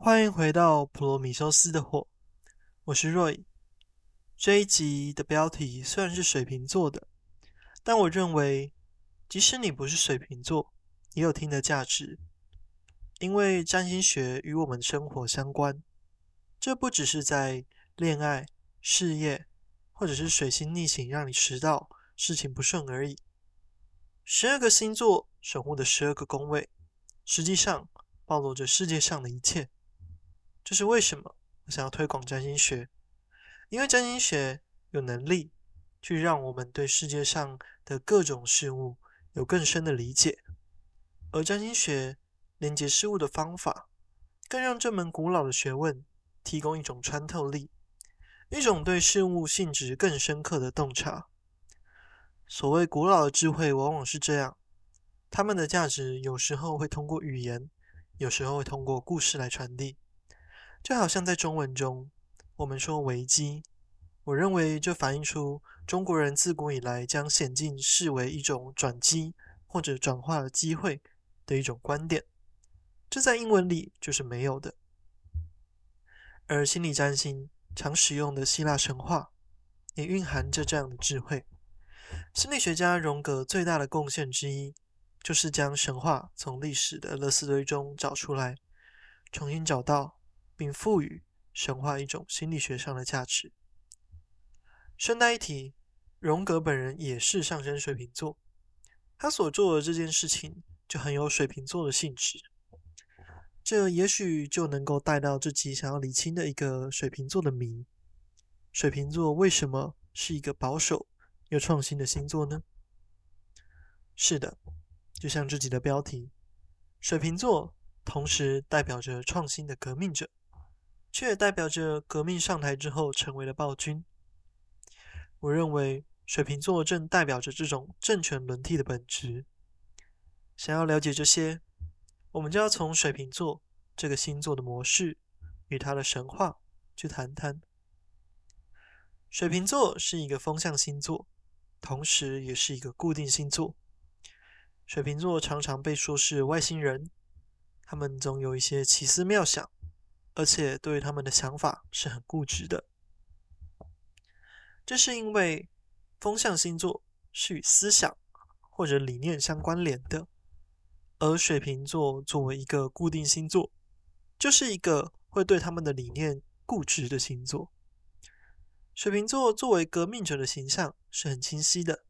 欢迎回到普罗米修斯的火，我是 Roy。这一集的标题虽然是水瓶座的，但我认为，即使你不是水瓶座，也有听的价值，因为占星学与我们的生活相关。这不只是在恋爱、事业，或者是水星逆行让你迟到、事情不顺而已。十二个星座守护的十二个宫位，实际上暴露着世界上的一切。这是为什么我想要推广占星学？因为占星学有能力去让我们对世界上的各种事物有更深的理解，而占星学连接事物的方法，更让这门古老的学问提供一种穿透力，一种对事物性质更深刻的洞察。所谓古老的智慧，往往是这样，他们的价值有时候会通过语言，有时候会通过故事来传递。就好像在中文中，我们说危机，我认为这反映出中国人自古以来将险境视为一种转机或者转化的机会的一种观点。这在英文里就是没有的。而心理占星常使用的希腊神话，也蕴含着这样的智慧。心理学家荣格最大的贡献之一，就是将神话从历史的垃圾堆中找出来，重新找到。并赋予神话一种心理学上的价值。顺带一提，荣格本人也是上升水瓶座，他所做的这件事情就很有水瓶座的性质。这也许就能够带到自己想要理清的一个水瓶座的谜：水瓶座为什么是一个保守又创新的星座呢？是的，就像自己的标题，水瓶座同时代表着创新的革命者。却也代表着革命上台之后成为了暴君。我认为水瓶座正代表着这种政权轮替的本质。想要了解这些，我们就要从水瓶座这个星座的模式与它的神话去谈谈。水瓶座是一个风象星座，同时也是一个固定星座。水瓶座常常被说是外星人，他们总有一些奇思妙想。而且对他们的想法是很固执的，这是因为风象星座是与思想或者理念相关联的，而水瓶座作为一个固定星座，就是一个会对他们的理念固执的星座。水瓶座作为革命者的形象是很清晰的，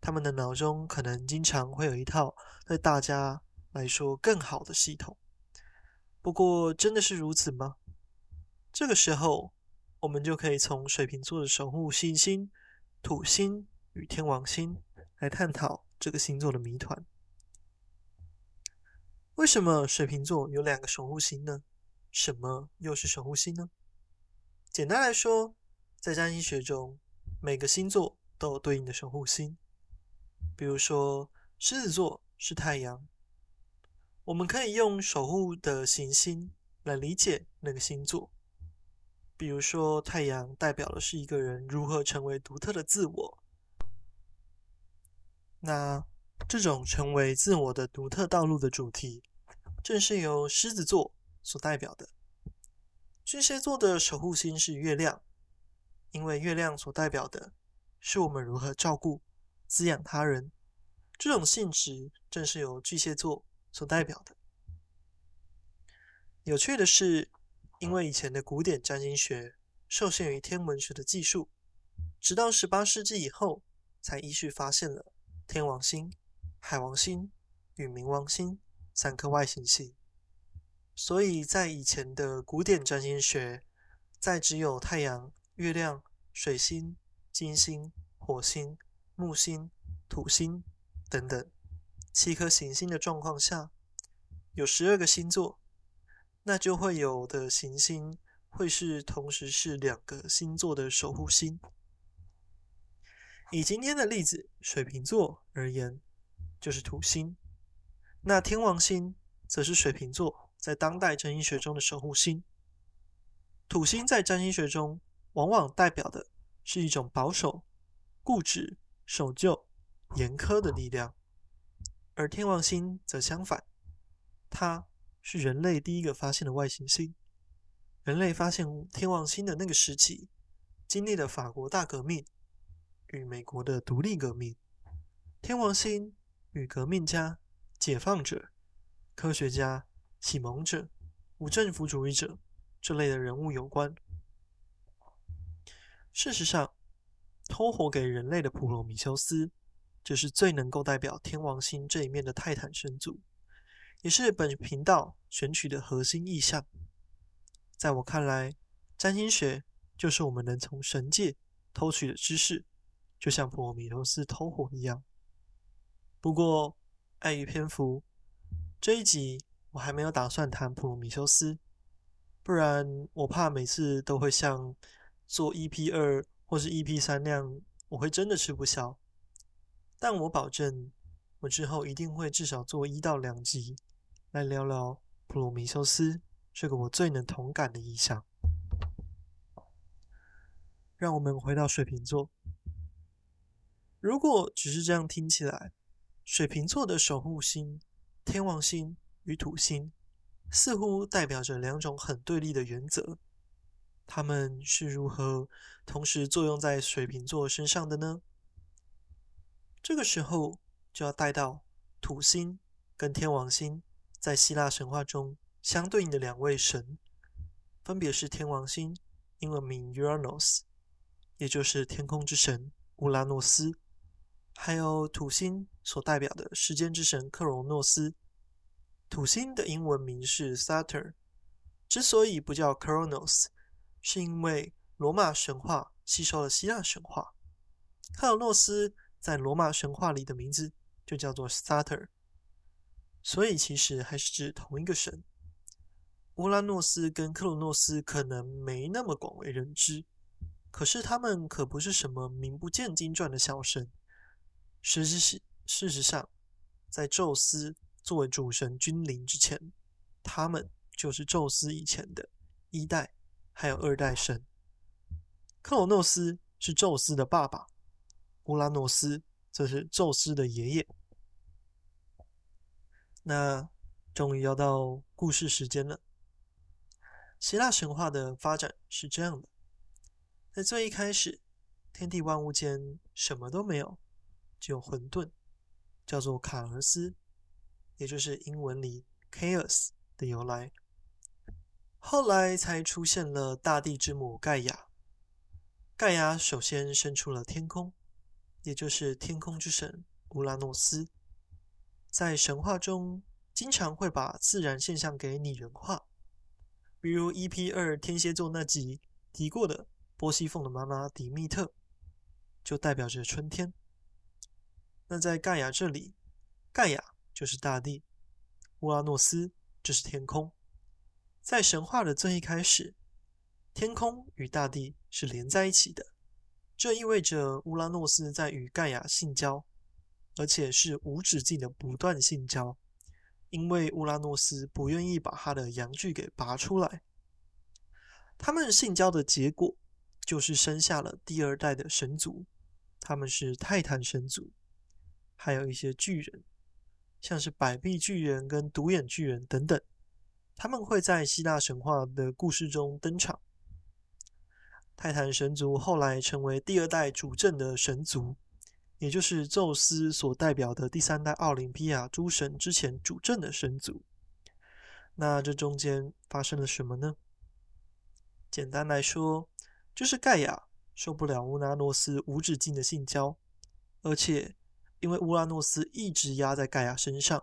他们的脑中可能经常会有一套对大家来说更好的系统。不过，真的是如此吗？这个时候，我们就可以从水瓶座的守护星星土星与天王星来探讨这个星座的谜团。为什么水瓶座有两个守护星呢？什么又是守护星呢？简单来说，在占星学中，每个星座都有对应的守护星。比如说，狮子座是太阳。我们可以用守护的行星来理解那个星座，比如说太阳代表的是一个人如何成为独特的自我。那这种成为自我的独特道路的主题，正是由狮子座所代表的。巨蟹座的守护星是月亮，因为月亮所代表的是我们如何照顾、滋养他人。这种性质正是由巨蟹座所代表的。有趣的是，因为以前的古典占星学受限于天文学的技术，直到十八世纪以后，才依序发现了天王星、海王星与冥王星三颗外行星。所以在以前的古典占星学，在只有太阳、月亮、水星、金星、火星、木星、土星等等。七颗行星的状况下，有十二个星座，那就会有的行星会是同时是两个星座的守护星。以今天的例子水瓶座而言，就是土星。那天王星则是水瓶座在当代占星学中的守护星。土星在占星学中往往代表的是一种保守、固执、守旧、严苛的力量。而天王星则相反，它是人类第一个发现的外行星。人类发现天王星的那个时期，经历了法国大革命与美国的独立革命。天王星与革命家、解放者、科学家、启蒙者、无政府主义者这类的人物有关。事实上，偷活给人类的普罗米修斯，就是最能够代表天王星这一面的泰坦神族，也是本频道选取的核心意象。在我看来，占星学就是我们能从神界偷取的知识，就像普罗米修斯偷火一样。不过，碍于篇幅，这一集我还没有打算谈普罗米修斯，不然我怕每次都会像做 EP 二或是 EP 三那样，我会真的吃不消。但我保证，我之后一定会至少做一到两集，来聊聊普罗米修斯这个我最能同感的意象。让我们回到水瓶座，如果只是这样听起来。水瓶座的守护星天王星与土星，似乎代表着两种很对立的原则。他们是如何同时作用在水瓶座身上的呢？这个时候就要带到土星跟天王星在希腊神话中相对应的两位神，分别是天王星，英文名 Uranus，也就是天空之神乌拉诺斯。还有土星所代表的时间之神克罗诺斯，土星的英文名是 Saturn，之所以不叫 Kronos，是因为罗马神话吸收了希腊神话，克罗诺斯在罗马神话里的名字就叫做 Saturn，所以其实还是指同一个神。乌拉诺斯跟克罗诺斯可能没那么广为人知，可是他们可不是什么名不见经传的小神。实际是，事实上，在宙斯作为主神君临之前，他们就是宙斯以前的一代还有二代神。克罗诺斯是宙斯的爸爸，乌拉诺斯则是宙斯的爷爷。那终于要到故事时间了。希腊神话的发展是这样的：在最一开始，天地万物间什么都没有。只有混沌，叫做卡尔斯，也就是英文里 chaos 的由来。后来才出现了大地之母盖亚。盖亚首先生出了天空，也就是天空之神乌拉诺斯。在神话中，经常会把自然现象给拟人化，比如 EP 二天蝎座那集提过的波西凤的妈妈迪密特，就代表着春天。那在盖亚这里，盖亚就是大地，乌拉诺斯就是天空。在神话的最一开始，天空与大地是连在一起的，这意味着乌拉诺斯在与盖亚性交，而且是无止境的不断性交，因为乌拉诺斯不愿意把他的阳具给拔出来。他们性交的结果就是生下了第二代的神族，他们是泰坦神族。还有一些巨人，像是百臂巨人跟独眼巨人等等，他们会在希腊神话的故事中登场。泰坦神族后来成为第二代主政的神族，也就是宙斯所代表的第三代奥林匹亚诸神之前主政的神族。那这中间发生了什么呢？简单来说，就是盖亚受不了乌拉诺斯无止境的性交，而且。因为乌拉诺斯一直压在盖亚身上，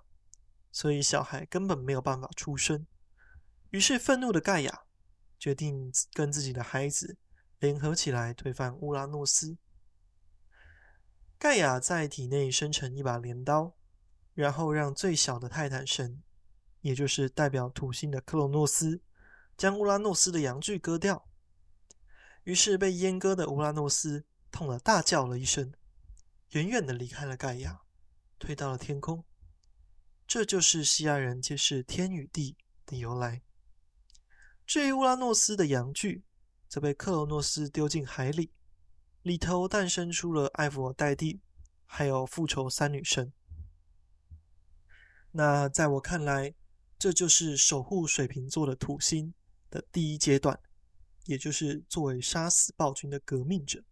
所以小孩根本没有办法出生。于是愤怒的盖亚决定跟自己的孩子联合起来推翻乌拉诺斯。盖亚在体内生成一把镰刀，然后让最小的泰坦神，也就是代表土星的克罗诺斯，将乌拉诺斯的阳具割掉。于是被阉割的乌拉诺斯痛得大叫了一声。远远的离开了盖亚，退到了天空。这就是西亚人解释天与地的由来。至于乌拉诺斯的阳具，则被克罗诺斯丢进海里，里头诞生出了艾佛戴蒂，还有复仇三女神。那在我看来，这就是守护水瓶座的土星的第一阶段，也就是作为杀死暴君的革命者。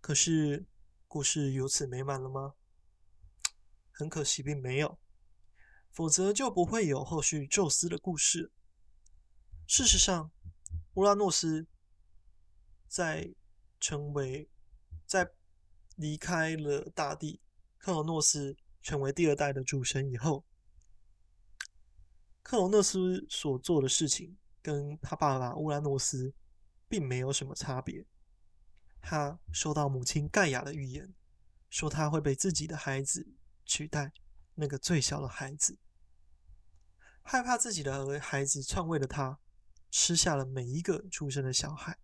可是，故事由此美满了吗？很可惜，并没有。否则就不会有后续宙斯的故事。事实上，乌拉诺斯在成为在离开了大地，克罗诺斯成为第二代的主神以后，克罗诺斯所做的事情跟他爸爸乌拉诺斯并没有什么差别。他收到母亲盖亚的预言，说他会被自己的孩子取代，那个最小的孩子。害怕自己的孩子篡位的他，吃下了每一个出生的小孩。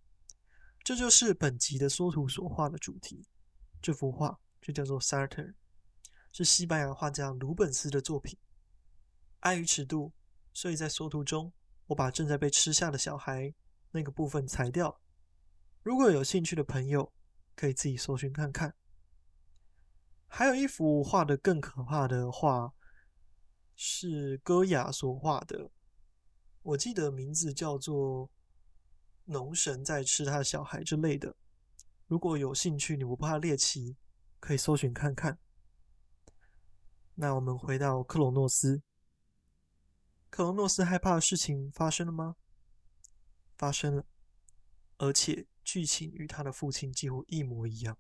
这就是本集的缩图所画的主题。这幅画就叫做《Saturn》，是西班牙画家鲁本斯的作品。碍于尺度，所以在缩图中，我把正在被吃下的小孩那个部分裁掉。如果有兴趣的朋友，可以自己搜寻看看。还有一幅画的更可怕的画。是戈雅所画的，我记得名字叫做《农神在吃他的小孩》之类的。如果有兴趣，你不怕猎奇，可以搜寻看看。那我们回到克罗诺斯，克罗诺斯害怕的事情发生了吗？发生了，而且剧情与他的父亲几乎一模一样。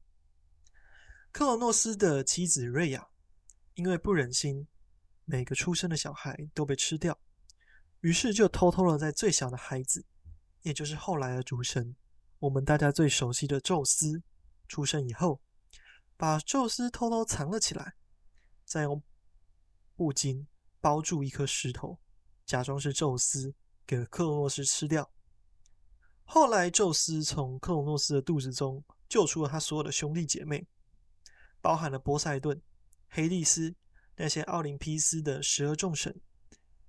克罗诺斯的妻子瑞亚因为不忍心。每个出生的小孩都被吃掉，于是就偷偷的在最小的孩子，也就是后来的主神，我们大家最熟悉的宙斯出生以后，把宙斯偷偷藏了起来，再用布巾包住一颗石头，假装是宙斯给克洛诺斯吃掉。后来宙斯从克洛诺斯的肚子中救出了他所有的兄弟姐妹，包含了波塞顿、黑帝斯。那些奥林匹斯的十二众神，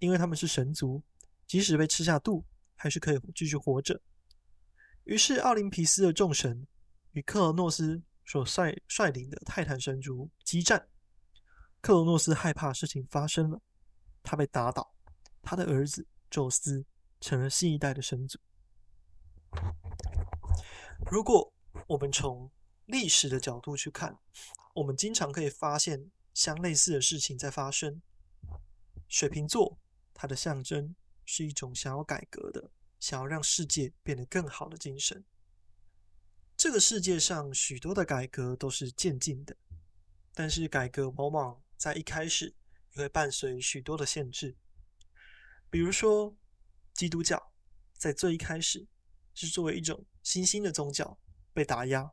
因为他们是神族，即使被吃下肚，还是可以继续活着。于是，奥林匹斯的众神与克罗诺斯所率率领的泰坦神族激战。克罗诺斯害怕事情发生了，他被打倒，他的儿子宙斯成了新一代的神族。如果我们从历史的角度去看，我们经常可以发现。相类似的事情在发生。水瓶座，它的象征是一种想要改革的、想要让世界变得更好的精神。这个世界上许多的改革都是渐进的，但是改革往往在一开始也会伴随许多的限制。比如说，基督教在最一开始是作为一种新兴的宗教被打压，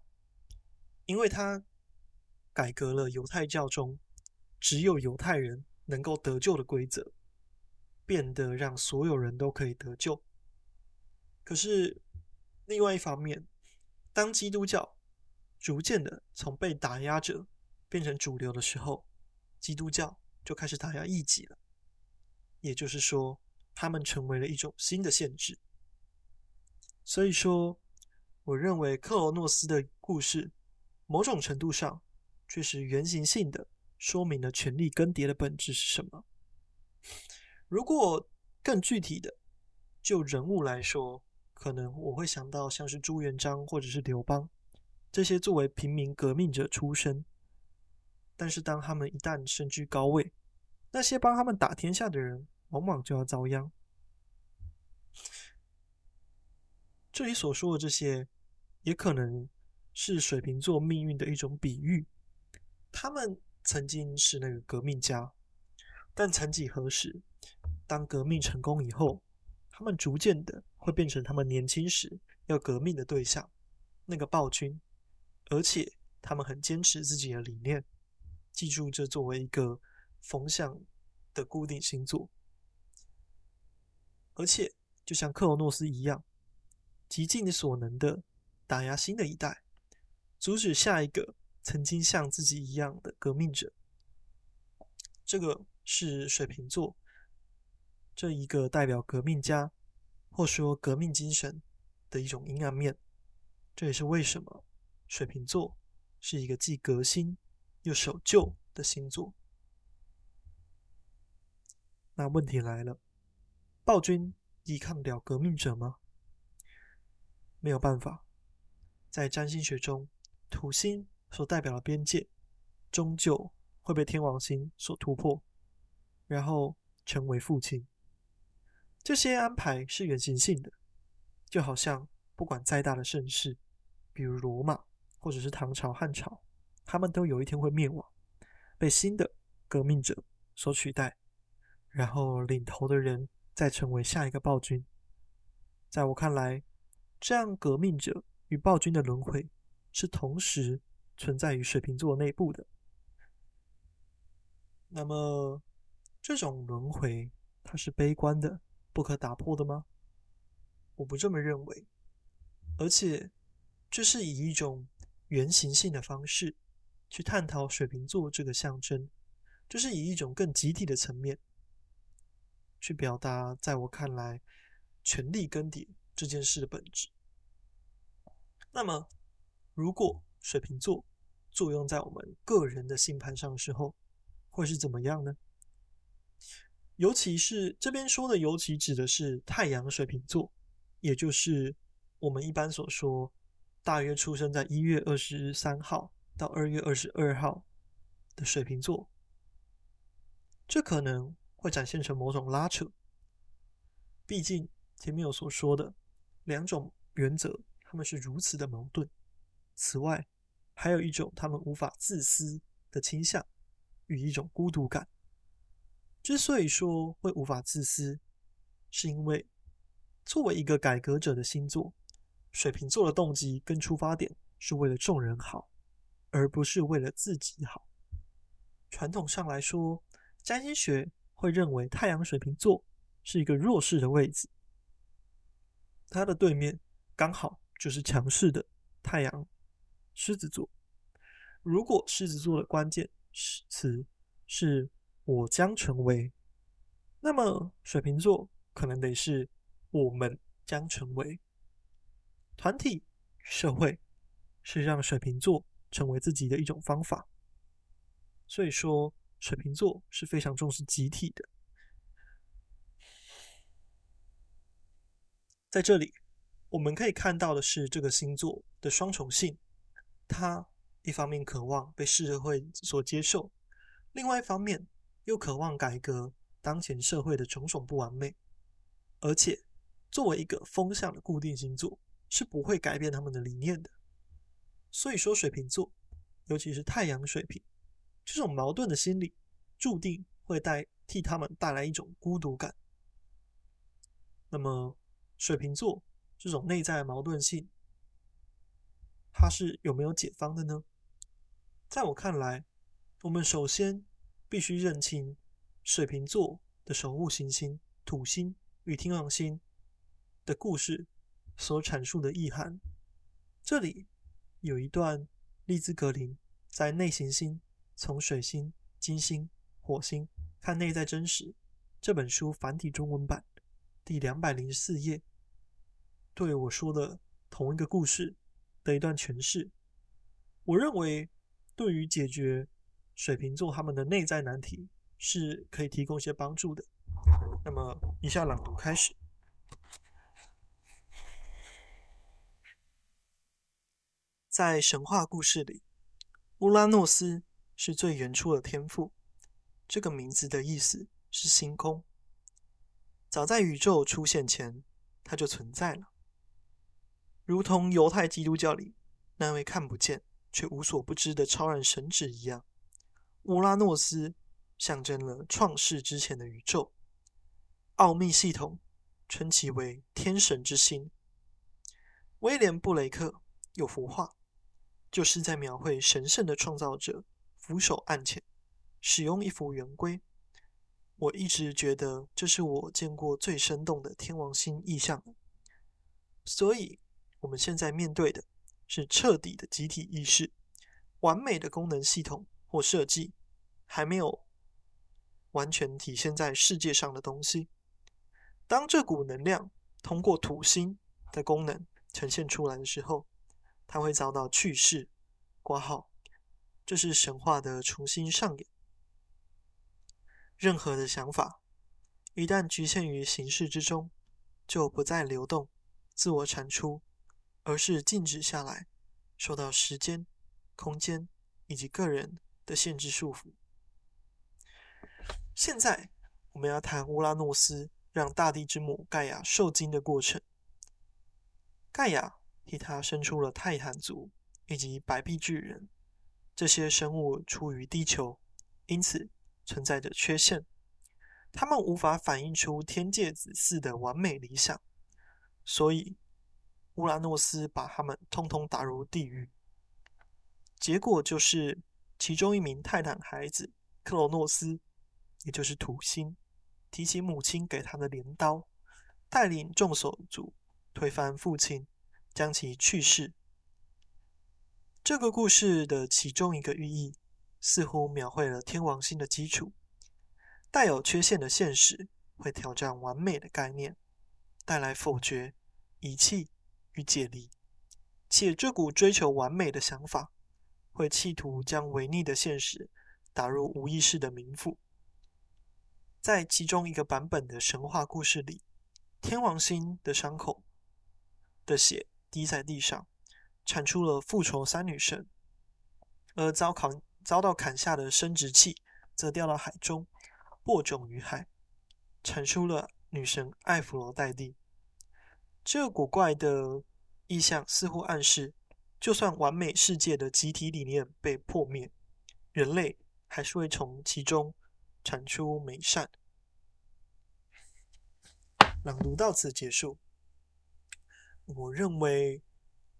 因为它改革了犹太教中。只有犹太人能够得救的规则，变得让所有人都可以得救。可是，另外一方面，当基督教逐渐的从被打压者变成主流的时候，基督教就开始打压异己了。也就是说，他们成为了一种新的限制。所以说，我认为克罗诺斯的故事，某种程度上却是原型性的。说明了权力更迭的本质是什么？如果更具体的，就人物来说，可能我会想到像是朱元璋或者是刘邦这些作为平民革命者出身，但是当他们一旦身居高位，那些帮他们打天下的人往往就要遭殃。这里所说的这些，也可能是水瓶座命运的一种比喻，他们。曾经是那个革命家，但曾几何时，当革命成功以后，他们逐渐的会变成他们年轻时要革命的对象，那个暴君，而且他们很坚持自己的理念。记住，这作为一个风向的固定星座，而且就像克罗诺斯一样，极尽所能的打压新的一代，阻止下一个。曾经像自己一样的革命者，这个是水瓶座这一个代表革命家，或说革命精神的一种阴暗面。这也是为什么水瓶座是一个既革新又守旧的星座。那问题来了，暴君抵抗了革命者吗？没有办法，在占星学中，土星所代表的边界，终究会被天王星所突破，然后成为父亲。这些安排是原型性的，就好像不管再大的盛世，比如罗马或者是唐朝、汉朝，他们都有一天会灭亡，被新的革命者所取代，然后领头的人再成为下一个暴君。在我看来，这样革命者与暴君的轮回是同时存在于水瓶座内部的。那么，这种轮回它是悲观的？不可打破的吗？我不这么认为，而且这是以一种原型性的方式去探讨水瓶座这个象征，就是以一种更集体的层面去表达，在我看来，权力更迭这件事的本质。那么，如果水瓶座作用在我们个人的星盘上的时候，会是怎么样呢？尤其是这边说的，尤其指的是太阳水瓶座，也就是我们一般所说，大约出生在一月二十三号到二月二十二号的水瓶座，这可能会展现成某种拉扯。毕竟前面有所说的两种原则，他们是如此的矛盾。此外，还有一种他们无法自私的倾向与一种孤独感。之所以说会无法自私，是因为作为一个改革者的星座，水瓶座的动机跟出发点是为了众人好，而不是为了自己好。传统上来说，占星学会认为太阳水瓶座是一个弱势的位置，它的对面刚好就是强势的太阳狮子座。如果狮子座的关键词是我将成为，那么水瓶座可能得是我们将成为。团体社会是让水瓶座成为自己的一种方法，所以说水瓶座是非常重视集体的。在这里，我们可以看到的是这个星座的双重性，它一方面渴望被社会所接受，另外一方面，又渴望改革当前社会的种种不完美，而且作为一个风向的固定星座，是不会改变他们的理念的。所以说，水瓶座，尤其是太阳水瓶，这种矛盾的心理，注定会带替他们带来一种孤独感。那么，水瓶座这种内在矛盾性，它是有没有解方的呢？在我看来，我们首先。必须认清水瓶座的守护行星土星与天王星的故事所阐述的意涵。这里有一段丽兹格林在《内行星：从水星、金星、火星看内在真实》这本书繁体中文版第两百零四页对我说的同一个故事的一段诠释。我认为，对于解决水瓶座他们的内在难题是可以提供一些帮助的。那么，以下朗读开始。在神话故事里，乌拉诺斯是最原初的天父。这个名字的意思是星空。早在宇宙出现前，它就存在了，如同犹太基督教里那位看不见却无所不知的超然神祇一样。乌拉诺斯象征了创世之前的宇宙，奥秘系统称其为天神之星。威廉布雷克有幅画，就是在描绘神圣的创造者俯首案前，使用一幅圆规。我一直觉得这是我见过最生动的天王星意象。所以，我们现在面对的是彻底的集体意识，完美的功能系统或设计。还没有完全体现在世界上的东西。当这股能量通过土星的功能呈现出来的时候，它会遭到去世、挂号，这是神话的重新上演。任何的想法一旦局限于形式之中，就不再流动、自我产出，而是静止下来，受到时间、空间以及个人的限制束缚。现在，我们要谈乌拉诺斯让大地之母盖亚受精的过程。盖亚替他生出了泰坦族以及白臂巨人，这些生物出于地球，因此存在着缺陷。他们无法反映出天界子嗣的完美理想，所以乌拉诺斯把他们通通打入地狱。结果就是，其中一名泰坦孩子克罗诺斯，也就是土星，提起母亲给他的镰刀，带领众手足推翻父亲，将其去世。这个故事的其中一个寓意，似乎描绘了天王星的基础。带有缺陷的现实会挑战完美的概念，带来否决、遗弃与解离，且这股追求完美的想法会企图将违逆的现实打入无意识的冥府。在其中一个版本的神话故事里，天王星的伤口的血滴在地上，产出了复仇三女神，而遭砍遭到砍下的生殖器则掉到海中。播种于海，产出了女神艾芙罗黛蒂。这古怪的意象似乎暗示，就算完美世界的集体理念被破灭，人类还是会从其中产出美善。朗读到此结束。我认为，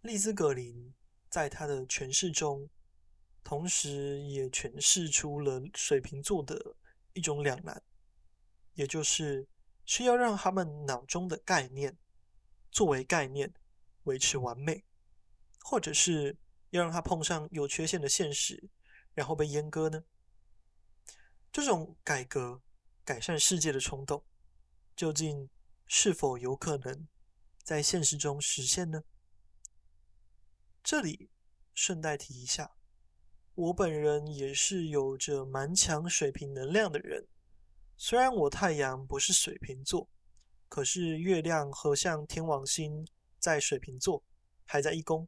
丽兹·格林在他的诠释中，同时也诠释出了水瓶座的。一种两难，也就是需要让他们脑中的概念作为概念维持完美，或者是要让他碰上有缺陷的现实，然后被阉割呢？这种改革、改善世界的冲动，究竟是否有可能在现实中实现呢？这里顺带提一下。我本人也是有着蛮强水瓶能量的人，虽然我太阳不是水瓶座，可是月亮和像天王星在水瓶座，还在一宫，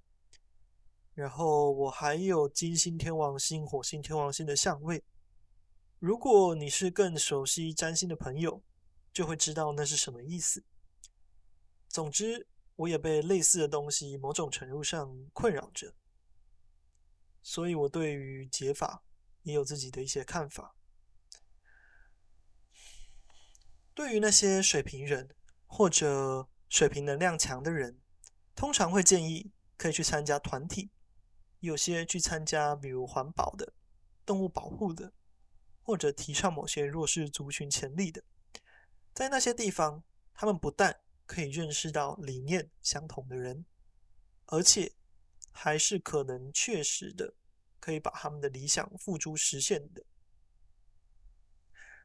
然后我还有金星天王星、火星天王星的相位。如果你是更熟悉占星的朋友，就会知道那是什么意思。总之，我也被类似的东西某种程度上困扰着。所以，我对于解法也有自己的一些看法。对于那些水瓶人或者水瓶能量强的人，通常会建议可以去参加团体，有些去参加，比如环保的、动物保护的，或者提倡某些弱势族群潜力的。在那些地方，他们不但可以认识到理念相同的人，而且，还是可能确实的，可以把他们的理想付诸实现的。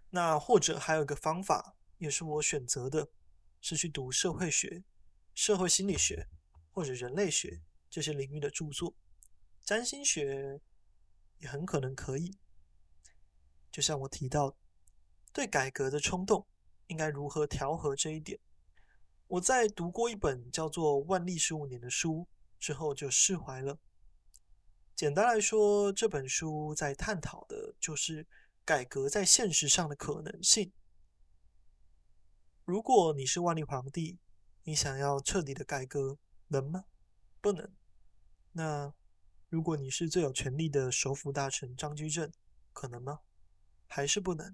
那或者还有一个方法，也是我选择的，是去读社会学、社会心理学或者人类学这些领域的著作。占星学也很可能可以。就像我提到，对改革的冲动应该如何调和这一点。我在读过一本叫做《万历十五年》的书。之后就释怀了。简单来说，这本书在探讨的就是改革在现实上的可能性。如果你是万历皇帝，你想要彻底的改革，能吗？不能。那如果你是最有权力的首辅大臣张居正，可能吗？还是不能。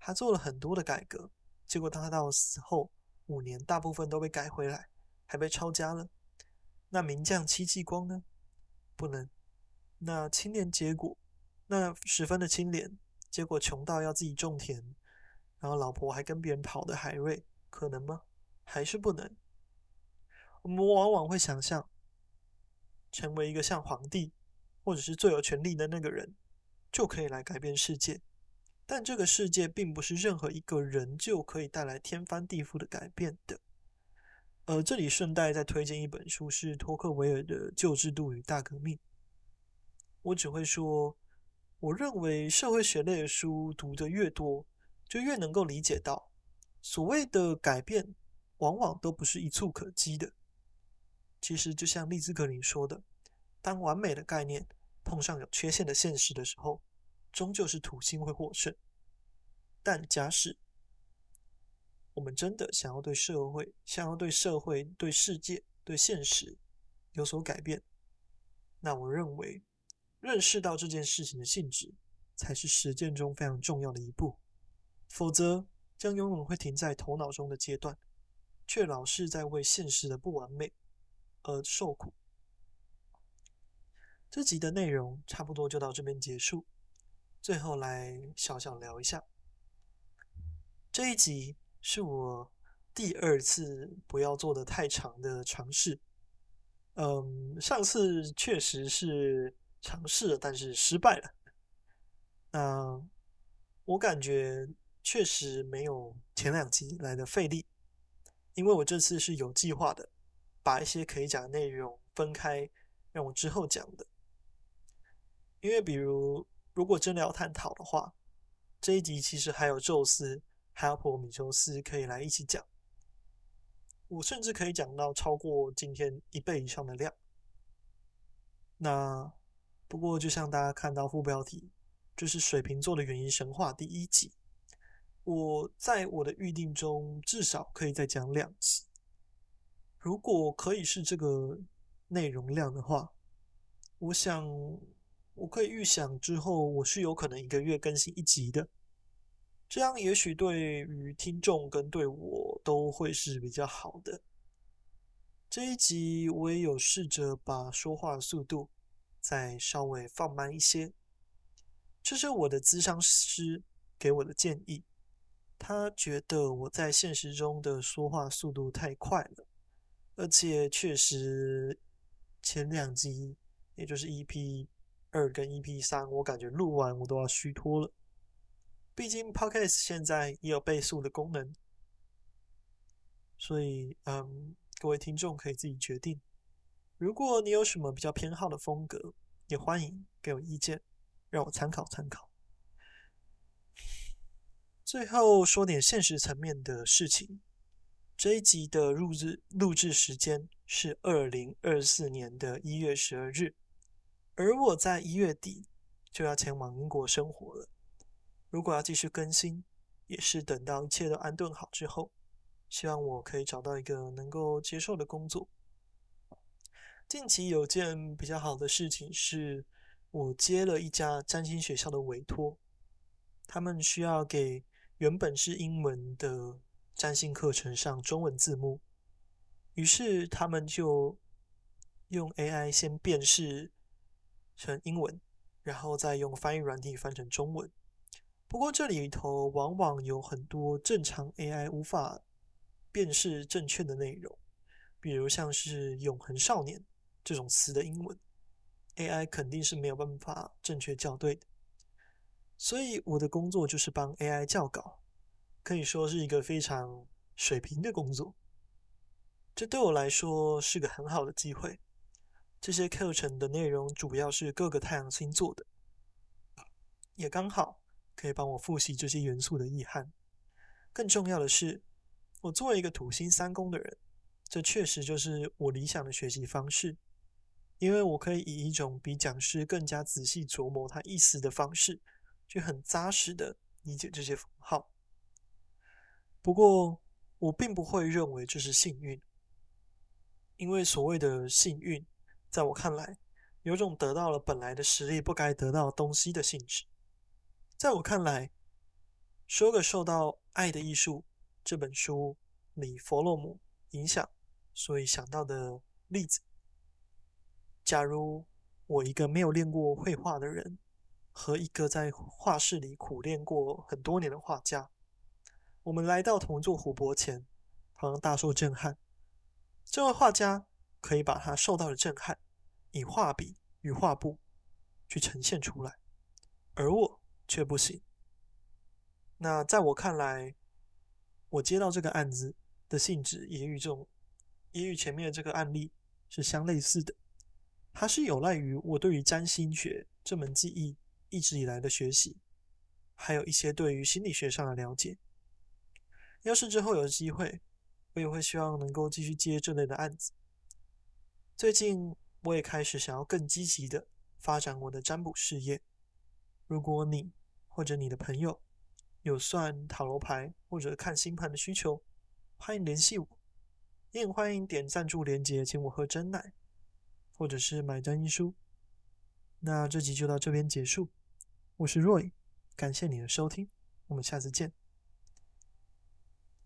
他做了很多的改革，结果当他到死后五年，大部分都被改回来，还被抄家了。那名将戚继光呢？不能。那清廉结果，那十分的清廉，结果穷到要自己种田，然后老婆还跟别人跑的海瑞，可能吗？还是不能。我们往往会想象，成为一个像皇帝，或者是最有权力的那个人，就可以来改变世界。但这个世界并不是任何一个人就可以带来天翻地覆的改变的。呃，这里顺带再推荐一本书，是托克维尔的《旧制度与大革命》。我只会说，我认为社会学类的书读得越多，就越能够理解到，所谓的改变，往往都不是一蹴可及的。其实，就像利兹格林说的，当完美的概念碰上有缺陷的现实的时候，终究是土星会获胜。但假使我们真的想要对社会、想要对社会、对世界、对现实有所改变，那我认为认识到这件事情的性质，才是实践中非常重要的一步。否则，将永远会停在头脑中的阶段，却老是在为现实的不完美而受苦。这集的内容差不多就到这边结束。最后来小小聊一下，这一集是我第二次不要做的太长的尝试。嗯，上次确实是尝试了，但是失败了。那我感觉确实没有前两集来的费力，因为我这次是有计划的，把一些可以讲的内容分开，让我之后讲的。因为比如，如果真的要探讨的话，这一集其实还有宙斯，还有普罗米修斯可以来一起讲。我甚至可以讲到超过今天一倍以上的量。那不过，就像大家看到副标题，就是水瓶座的原因神话第一集。我在我的预定中至少可以再讲两集。如果可以是这个内容量的话，我想我可以预想之后我是有可能一个月更新一集的。这样也许对于听众跟对我都会是比较好的。这一集我也有试着把说话速度再稍微放慢一些，这是我的咨商师给我的建议。他觉得我在现实中的说话速度太快了，而且确实前两集，也就是 EP 二跟 EP 三，我感觉录完我都要虚脱了。毕竟 Podcast 现在也有倍速的功能，所以嗯，各位听众可以自己决定。如果你有什么比较偏好的风格，也欢迎给我意见，让我参考参考。最后说点现实层面的事情，这一集的录制录制时间是二零二四年的一月十二日，而我在一月底就要前往英国生活了。如果要继续更新，也是等到一切都安顿好之后，希望我可以找到一个能够接受的工作。近期有件比较好的事情是，我接了一家占星学校的委托，他们需要给原本是英文的占星课程上中文字幕，于是他们就用 AI 先辨识成英文，然后再用翻译软体翻成中文。不过这里头往往有很多正常 AI 无法辨识正确的内容，比如像是“永恒少年”这种词的英文，AI 肯定是没有办法正确校对的。所以我的工作就是帮 AI 校稿，可以说是一个非常水平的工作。这对我来说是个很好的机会。这些课程的内容主要是各个太阳星座的，也刚好。可以帮我复习这些元素的意涵。更重要的是，我作为一个土星三宫的人，这确实就是我理想的学习方式，因为我可以以一种比讲师更加仔细琢磨他意思的方式，去很扎实的理解这些符号。不过，我并不会认为这是幸运，因为所谓的幸运，在我看来，有种得到了本来的实力不该得到东西的性质。在我看来，说个受到《爱的艺术》这本书里弗洛姆影响，所以想到的例子：假如我一个没有练过绘画的人，和一个在画室里苦练过很多年的画家，我们来到同一座湖泊前，同样大受震撼。这位画家可以把他受到的震撼，以画笔与画布去呈现出来，而我。却不行。那在我看来，我接到这个案子的性质也与这种，也与前面的这个案例是相类似的。它是有赖于我对于占星学这门技艺一直以来的学习，还有一些对于心理学上的了解。要是之后有机会，我也会希望能够继续接这类的案子。最近我也开始想要更积极的发展我的占卜事业。如果你或者你的朋友有算塔罗牌或者看星盘的需求，欢迎联系我。也欢迎点赞助连接，请我喝珍奶，或者是买占一书。那这集就到这边结束。我是 Roy，感谢你的收听，我们下次见。